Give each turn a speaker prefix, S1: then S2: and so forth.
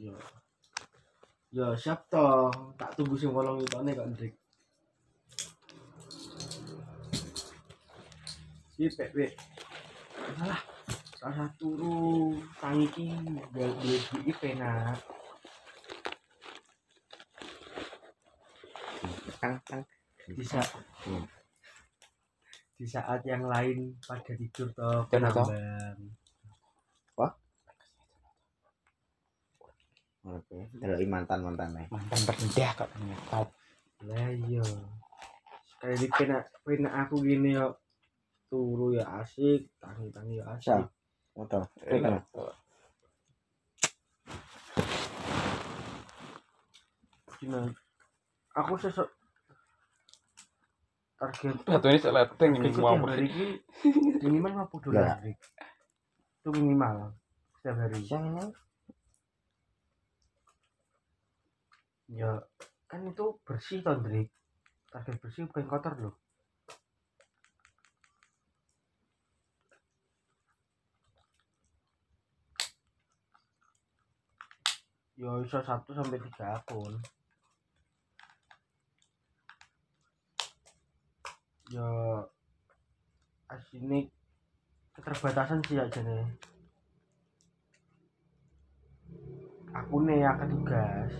S1: Yo. Yo siap toh. Tak tunggu sing 8 mitone kok Ndrik. Iki pek pek. Salah. Rasa turu tangi ki gak duit iki penak.
S2: Tang tang.
S1: Di saat
S2: Hmm.
S1: di saat yang lain pada tidur toh
S2: Dan Oke, delok mantan-mantan nih.
S3: mantan terendah kok top
S1: Lah iya. Sekali di penak penak aku gini yo turu ya asik, tangi-tangi ya asik.
S2: Motor.
S3: enak
S1: Gimana? Aku sesok target
S3: batu ini seleteng ini mau
S1: hari ini. Minimal 50 dolar itu minimal. Setiap hari.
S2: Yang ini
S1: ya kan itu bersih toh Drik target bersih bukan kotor loh. Ya iso satu sampai tiga akun. Ya asini keterbatasan sih aja nih aku nih akan tugas